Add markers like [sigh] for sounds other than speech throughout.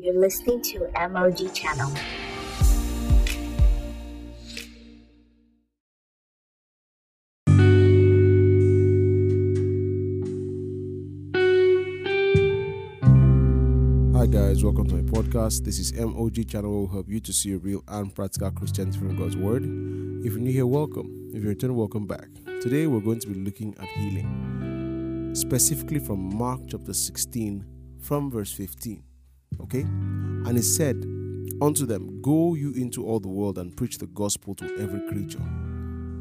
You're listening to MOG Channel. Hi guys, welcome to my podcast. This is MOG channel will help you to see a real and practical Christianity from God's Word. If you're new here, welcome. If you're returning, welcome back. Today we're going to be looking at healing, specifically from Mark chapter 16, from verse 15. Okay? And he said unto them, Go you into all the world and preach the gospel to every creature.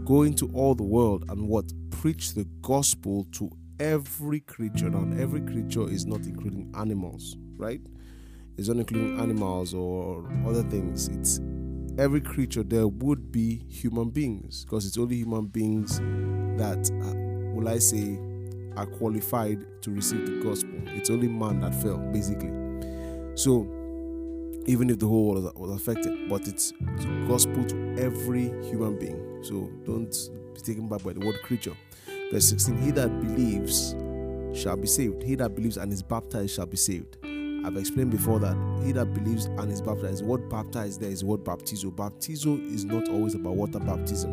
Go into all the world and what? Preach the gospel to every creature. Now, every creature is not including animals, right? It's not including animals or other things. It's every creature. There would be human beings because it's only human beings that, uh, will I say, are qualified to receive the gospel. It's only man that fell, basically. So, even if the whole world was affected, but it's gospel to every human being. So, don't be taken back by the word creature. Verse 16 He that believes shall be saved. He that believes and is baptized shall be saved. I've explained before that he that believes and is baptized, word baptized there is word baptizo. Baptizo is not always about water baptism,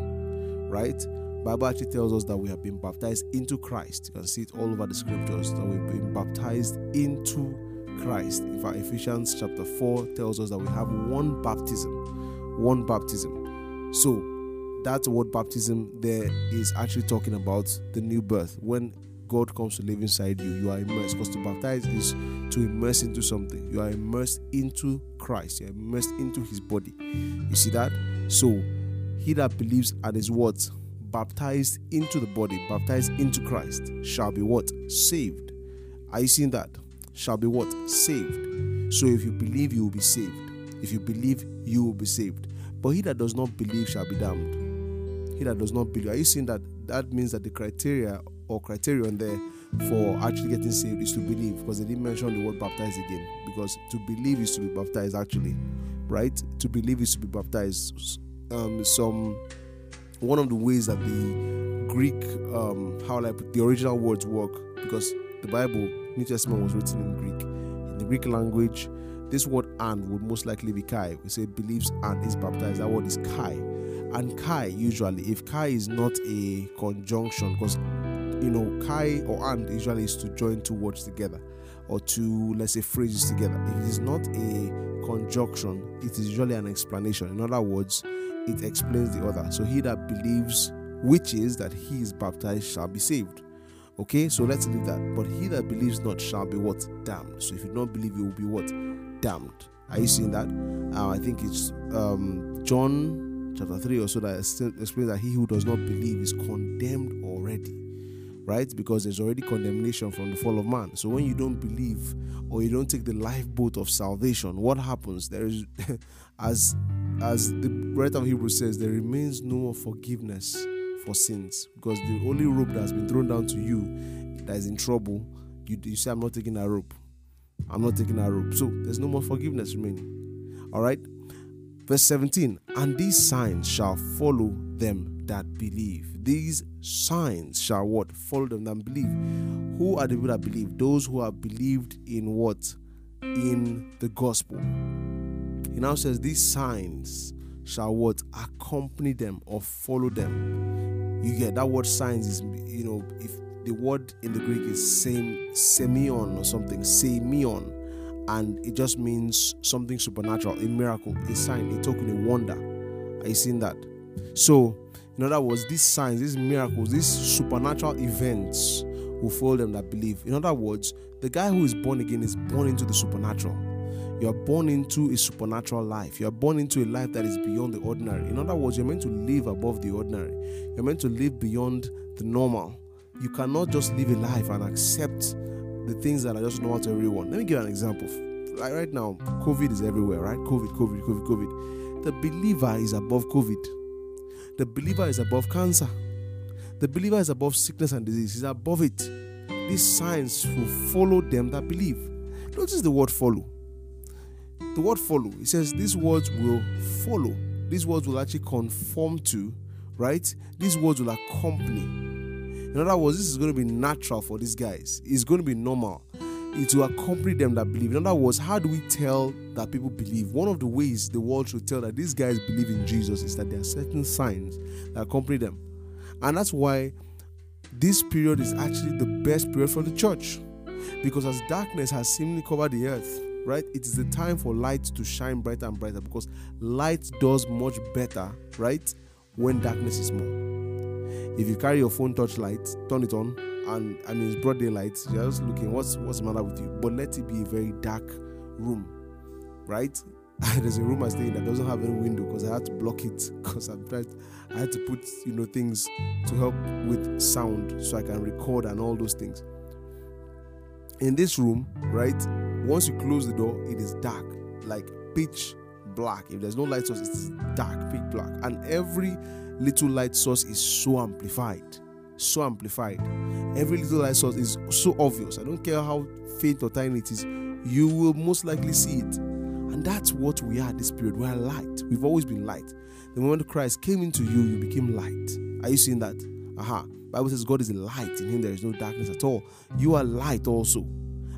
right? Bible actually tells us that we have been baptized into Christ. You can see it all over the scriptures that we've been baptized into Christ. In fact, Ephesians chapter 4 tells us that we have one baptism. One baptism. So that word baptism there is actually talking about the new birth. When God comes to live inside you, you are immersed. Because to baptize is to immerse into something. You are immersed into Christ. You are immersed into His body. You see that? So, he that believes and is what baptized into the body, baptized into Christ, shall be what saved. Are you seeing that? Shall be what saved. So, if you believe, you will be saved. If you believe, you will be saved. But he that does not believe shall be damned he that does not believe. Are you seeing that? That means that the criteria or criterion there for actually getting saved is to believe because they didn't mention the word baptized again. Because to believe is to be baptized, actually, right? To believe is to be baptized. Um, some one of the ways that the Greek, um, how like the original words work, because the Bible, New Testament was written in Greek. In the Greek language, this word "and" would most likely be "kai." We say believes and is baptized. That word is "kai." and kai usually if kai is not a conjunction because you know kai or and usually is to join two words together or two let's say phrases together if it is not a conjunction it is usually an explanation in other words it explains the other so he that believes which is that he is baptized shall be saved okay so let's leave that. But he that believes not shall be what? Damned. So if you don't believe you will be what? Damned. Are you seeing that? Uh, i think it's um, john chapter 3 or so that explains that he who does not believe is condemned already right? Because there's already condemnation from the fall of man. So when you don't believe or you don't take the lifeboat of salvation what happens? There is [laughs] as as the writer of hebrews says there remains no more forgiveness for sins because the only rope that has been thrown down to you that is in trouble you, you say i'm not taking that rope i'm not taking that rope so there's no more forgiveness remaining all right Verse 17, and these signs shall follow them that believe. These signs shall what? Follow them that believe. Who are the people that believe? Those who have believed in what? In the gospel. He now says, These signs shall what? Accompany them or follow them. You get that word signs is, you know, if the word in the Greek is same, semeion or something, semeion and it just means something supernatural, a miracle, a sign, a token, a wonder. Are you seeing that? So, in other words, these signs, these miracles, these supernatural events will follow them that believe. In other words, the guy who is born again is born into the supernatural. You are born into a supernatural life. You are born into a life that is beyond the ordinary. In other words, you're meant to live above the ordinary. You're meant to live beyond the normal. You cannot just live a life and accept the things that are just normal to everyone. Let me give you an example. Like right now, COVID is everywhere, right? COVID, COVID, COVID, COVID. The believer is above COVID. The believer is above cancer. The believer is above sickness and disease. He's above it. These signs will follow them that believe. Notice the word follow. The word follow. It says these words will follow. These words will actually conform to, right? These words will accompany in other words, this is going to be natural for these guys. It's going to be normal. it will accompany them that believe. In other words, how do we tell that people believe? One of the ways the world should tell that these guys believe in Jesus is that there are certain signs that accompany them. And that's why this period is actually the best period for the church. Because as darkness has seemingly covered the earth, right, it is the time for light to shine brighter and brighter because light does much better, right, when darkness is more. If you carry your phone touch light, turn it on, and mean it's broad daylight, you're just looking, what's what's the matter with you? But let it be a very dark room, right? [laughs] There's a room I stay in that doesn't have any window because I had to block it because I'm. I had to put you know things to help with sound so I can record and all those things. In this room, right? Once you close the door, it is dark, like pitch black. If there's no light source, it's dark, pitch black, and every little light source is so amplified so amplified. Every little light source is so obvious. I don't care how faint or tiny it is, you will most likely see it. And that's what we are this period. We are light. We've always been light. The moment Christ came into you, you became light. Are you seeing that? Aha. Bible says God is light. In him there is no darkness at all. You are light also.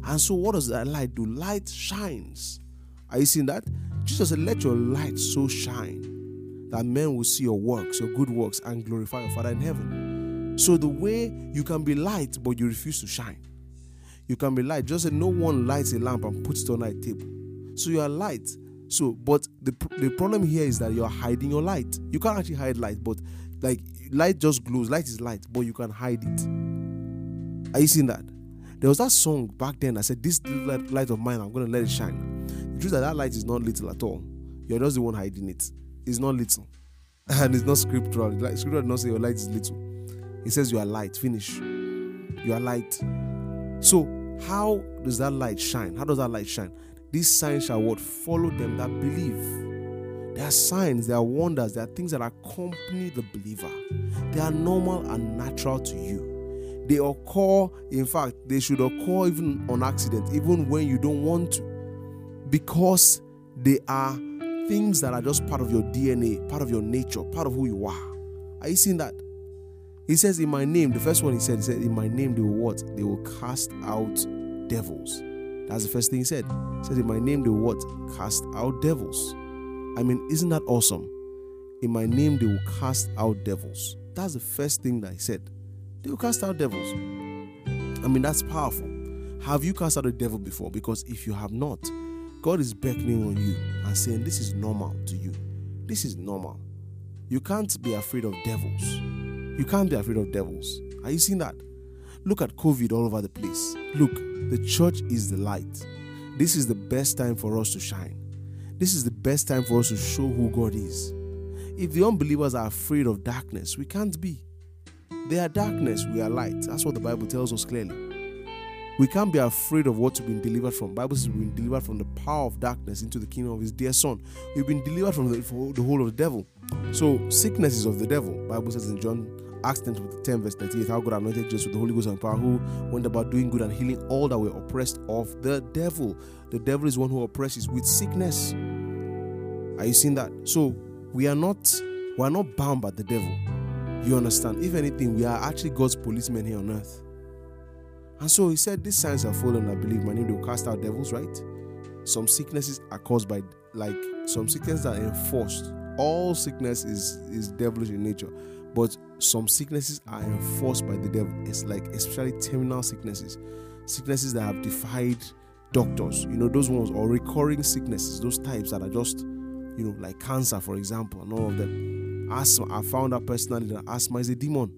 And so what does that light do? Light shines. Are you seeing that? Jesus said, Let your light so shine that men will see your works, your good works, and glorify your Father in heaven. So the way you can be light, but you refuse to shine. You can be light. Just say no one lights a lamp and puts it on a table. So you are light. So, but the the problem here is that you are hiding your light. You can't actually hide light, but like light just glows. Light is light, but you can hide it. Are you seeing that? There was that song back then that said, "This light, of mine, I'm going to let it shine." The truth that that light is not little at all. You're just the one hiding it. It's not little, [laughs] and it's not scriptural. Like scripture does not say your light is little. It says, You are light. Finish. You are light. So, how does that light shine? How does that light shine? These signs shall what? Follow them that believe. There are signs, there are wonders, there are things that accompany the believer. They are normal and natural to you. They occur, in fact, they should occur even on accident, even when you don't want to, because they are things that are just part of your DNA, part of your nature, part of who you are. Are you seeing that? He says, In my name, the first one he said, he said, In my name they will what? They will cast out devils. That's the first thing he said. He said, In my name they will what? Cast out devils. I mean, isn't that awesome? In my name they will cast out devils. That's the first thing that he said. They will cast out devils. I mean, that's powerful. Have you cast out a devil before? Because if you have not, God is beckoning on you and saying, This is normal to you. This is normal. You can't be afraid of devils. You can't be afraid of devils. Are you seeing that? Look at COVID all over the place. Look, the church is the light. This is the best time for us to shine. This is the best time for us to show who God is. If the unbelievers are afraid of darkness, we can't be. They are darkness, we are light. That's what the Bible tells us clearly. We can't be afraid of what we've been delivered from. Bible says we've been delivered from the power of darkness into the kingdom of His dear Son. We've been delivered from the, from the whole of the devil. So sickness is of the devil. Bible says in John Acts 10, 10 verse 38, how God anointed Jesus with the Holy Ghost and power, who went about doing good and healing all that were oppressed of the devil. The devil is one who oppresses with sickness. Are you seeing that? So we are not we are not bound by the devil. You understand? If anything, we are actually God's policemen here on earth. And so he said, These signs are following, I believe. My name, will cast out devils, right? Some sicknesses are caused by, like, some sicknesses are enforced. All sickness is, is devilish in nature. But some sicknesses are enforced by the devil. It's like especially terminal sicknesses, sicknesses that have defied doctors. You know those ones or recurring sicknesses, those types that are just, you know, like cancer, for example, and all of them. Asthma. I found out personally that asthma is a demon.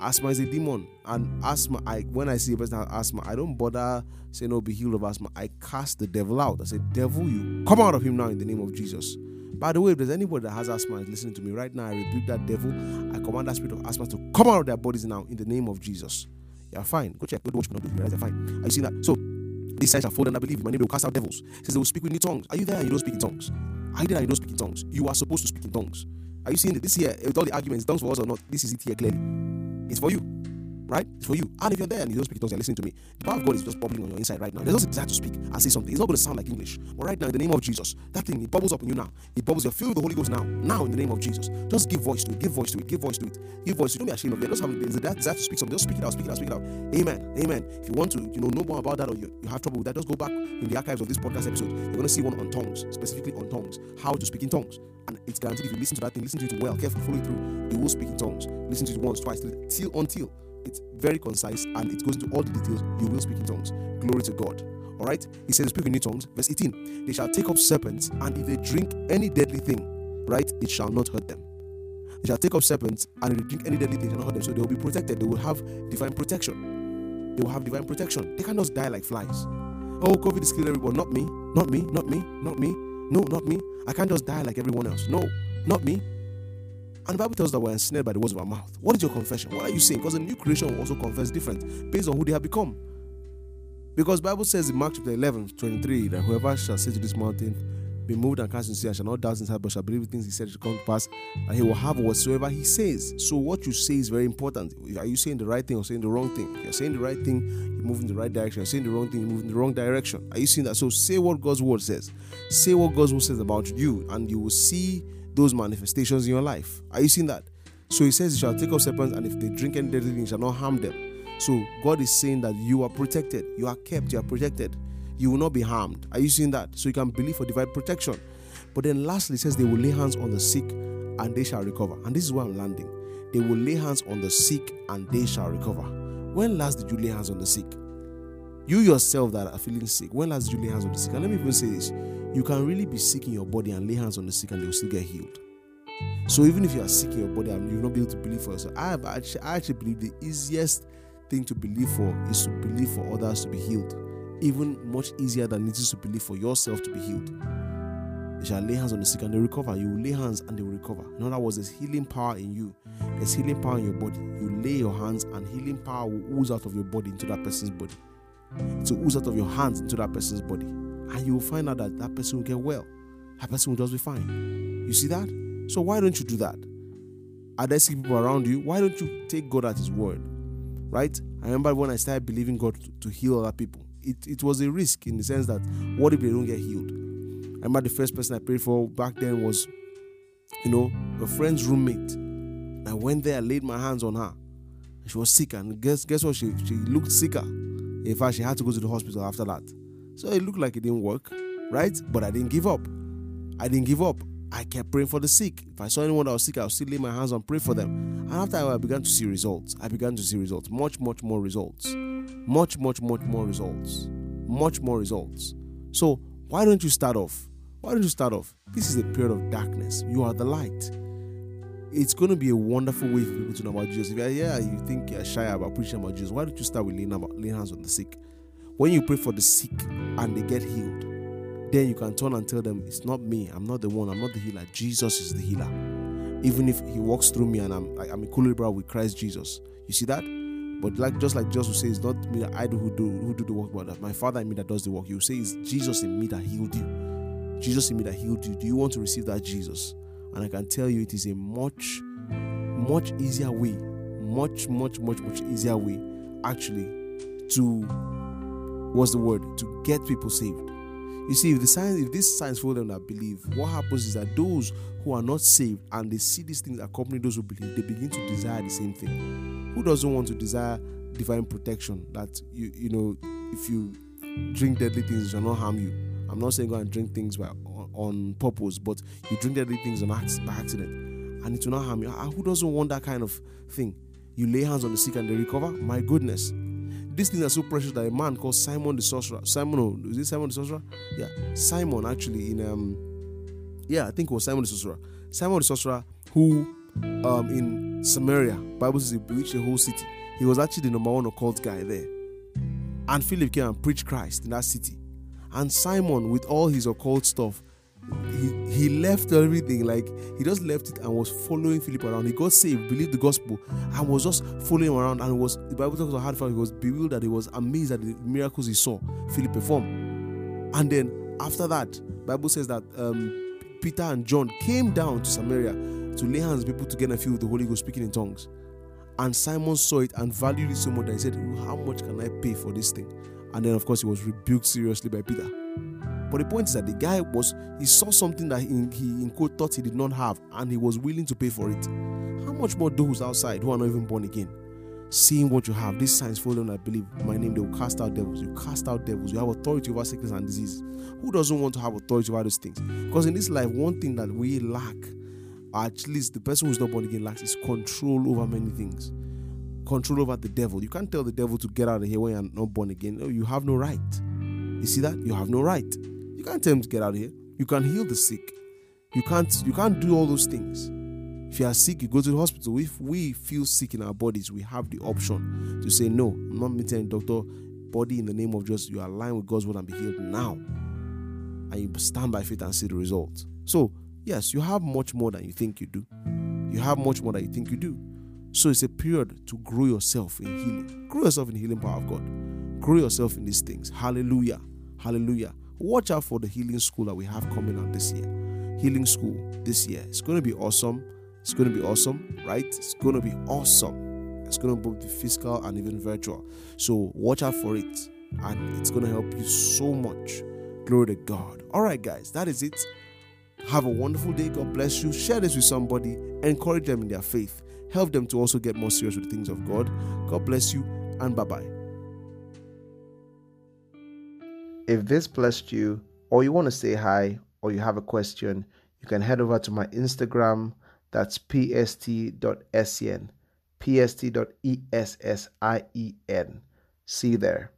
Asthma is a demon, and asthma. I when I see a person has asthma, I don't bother saying, "No, be healed of asthma." I cast the devil out. I say, "Devil, you come out of him now in the name of Jesus." By the way, if there's anybody that has asthma is listening to me right now, I rebuke that devil. I command that spirit of asthma to come out of their bodies now in the name of Jesus. You're fine. Go check. Go do what you do. You're fine. Are you seeing that? So these signs are following. I believe in my name they will cast out devils. Says they will speak with new tongues. Are you there? You don't speak in tongues. Are you there? You don't speak in tongues. You are supposed to speak in tongues. Are you seeing it? This here, with all the arguments, tongues for us or not, this is it here clearly. It's for you. Right? It's for you. And if you're there and you don't speak tongues, you're listening to me. The power of God is just bubbling on your inside right now. There's also desire to speak and say something. It's not going to sound like English, but right now, in the name of Jesus, that thing it bubbles up in you now. It bubbles. You're filled with the Holy Ghost now. Now, in the name of Jesus, just give voice to it. Give voice to it. Give voice to it. Give voice. To you don't be ashamed of it. Just have a desire to speak something. Just speak it out. Speak it out. Speak it out. Amen. Amen. If you want to, you know, know more about that, or you, you have trouble with that, just go back in the archives of this podcast episode. You're going to see one on tongues, specifically on tongues, how to speak in tongues, and it's guaranteed. If you listen to that thing, listen to it well, carefully, follow it through. You will speak in tongues. Listen to it once, twice, till until it's very concise and it goes into all the details. You will speak in tongues. Glory to God. All right. He says, speak in new tongues. Verse 18. They shall take up serpents, and if they drink any deadly thing, right, it shall not hurt them. They shall take up serpents, and if they drink any deadly thing, it shall not hurt them. So they will be protected. They will have divine protection. They will have divine protection. They cannot just die like flies. Oh, COVID is killing everyone. Not me. Not me. Not me. Not me. No, not me. I can't just die like everyone else. No, not me. And the Bible tells us that we're ensnared by the words of our mouth. What is your confession? What are you saying? Because the new creation will also confess different based on who they have become. Because Bible says in Mark chapter 11, 23, that whoever shall say to this mountain, be moved and cast into sea, and shall not doubt inside, but shall believe the things he said shall come to pass, and he will have whatsoever he says. So what you say is very important. Are you saying the right thing or saying the wrong thing? If you're saying the right thing, you move in the right direction. You're saying the wrong thing, you move in the wrong direction. Are you seeing that? So say what God's word says. Say what God's word says about you, and you will see those manifestations in your life. Are you seeing that? So he says, You shall take up serpents, and if they drink any deadly thing, shall not harm them. So God is saying that you are protected, you are kept, you are protected. You will not be harmed. Are you seeing that? So you can believe for divine protection. But then lastly, says they will lay hands on the sick and they shall recover. And this is where I'm landing. They will lay hands on the sick and they shall recover. When last did you lay hands on the sick? You yourself that are feeling sick, when last you lay hands on the sick? And let me even say this you can really be sick in your body and lay hands on the sick and they will still get healed. So even if you are sick in your body and you'll not be able to believe for yourself, I, have actually, I actually believe the easiest thing to believe for is to believe for others to be healed even much easier than it is to believe for yourself to be healed. You shall lay hands on the sick and they recover. You will lay hands and they will recover. In other words, there's healing power in you. There's healing power in your body. You lay your hands and healing power will ooze out of your body into that person's body. To ooze out of your hands into that person's body. And you will find out that that person will get well. That person will just be fine. You see that? So why don't you do that? Are there sick people around you? Why don't you take God at His word? Right? I remember when I started believing God to heal other people it, it was a risk in the sense that what if they don't get healed? I remember the first person I prayed for back then was, you know, a friend's roommate. I went there, I laid my hands on her. She was sick, and guess guess what? She she looked sicker. In fact, she had to go to the hospital after that. So it looked like it didn't work, right? But I didn't give up. I didn't give up. I kept praying for the sick. If I saw anyone that was sick, I would still lay my hands on, pray for them. And after I began to see results, I began to see results, much, much more results much, much, much more results. Much more results. So, why don't you start off? Why don't you start off? This is a period of darkness. You are the light. It's going to be a wonderful way for people to know about Jesus. If you're, yeah, you think you're shy about preaching about Jesus, why don't you start with laying, about, laying hands on the sick? When you pray for the sick and they get healed, then you can turn and tell them, It's not me. I'm not the one. I'm not the healer. Jesus is the healer. Even if He walks through me and I'm, I'm equilibrium with Christ Jesus. You see that? But like just like Jesus will say, it's not me that I do who do who do the work, but my Father in me that does the work. You say it's Jesus in me that healed you. Jesus in me that healed you. Do you want to receive that Jesus? And I can tell you it is a much, much easier way, much, much, much, much easier way, actually, to what's the word? To get people saved. You see, if the science, if this science for them that believe, what happens is that those who are not saved and they see these things accompany those who believe, they begin to desire the same thing. Who doesn't want to desire divine protection? That you you know, if you drink deadly things, it shall not harm you. I'm not saying go and drink things by, on, purpose, but you drink deadly things on by accident, and it will not harm you. who doesn't want that kind of thing? You lay hands on the sick and they recover. My goodness, these things are so precious that a man called Simon the sorcerer, Simon, oh, is it Simon the sorcerer? Yeah, Simon actually in um, yeah, I think it was Simon the sorcerer. Simon the sorcerer who um in Samaria, Bible says he bewitched the whole city. He was actually the number one occult guy there. And Philip came and preached Christ in that city. And Simon, with all his occult stuff, he, he left everything like he just left it and was following Philip around. He got saved, believed the gospel, and was just following him around. And was the Bible talks about how he was bewildered. He was amazed at the miracles he saw Philip perform. And then after that, Bible says that um, Peter and John came down to Samaria to lay hands on people to get a feel of the Holy Ghost speaking in tongues. And Simon saw it and valued it so much that he said, How much can I pay for this thing? And then, of course, he was rebuked seriously by Peter. But the point is that the guy was, he saw something that he, he in quote thought he did not have and he was willing to pay for it. How much more those outside who are not even born again? Seeing what you have, these signs follow them I believe my name, they will cast out devils. You cast out devils, you have authority over sickness and disease. Who doesn't want to have authority over those things? Because in this life, one thing that we lack, at least the person who's not born again lacks, is control over many things control over the devil. You can't tell the devil to get out of here when you're not born again. No, you have no right. You see that? You have no right. Can't tell him to get out of here. You can heal the sick. You can't you can't do all those things. If you are sick, you go to the hospital. If we feel sick in our bodies, we have the option to say, No, I'm not meeting a doctor. Body in the name of Jesus, you align with God's word and be healed now. And you stand by faith and see the results. So, yes, you have much more than you think you do. You have much more than you think you do. So it's a period to grow yourself in healing. Grow yourself in healing power of God. Grow yourself in these things. Hallelujah. Hallelujah. Watch out for the healing school that we have coming out this year. Healing school this year. It's going to be awesome. It's going to be awesome, right? It's going to be awesome. It's going to both be physical and even virtual. So watch out for it. And it's going to help you so much. Glory to God. All right, guys, that is it. Have a wonderful day. God bless you. Share this with somebody. Encourage them in their faith help them to also get more serious with the things of God. God bless you and bye bye. If this blessed you, or you want to say hi, or you have a question, you can head over to my Instagram. That's pst.sen, pst.essien. See you there.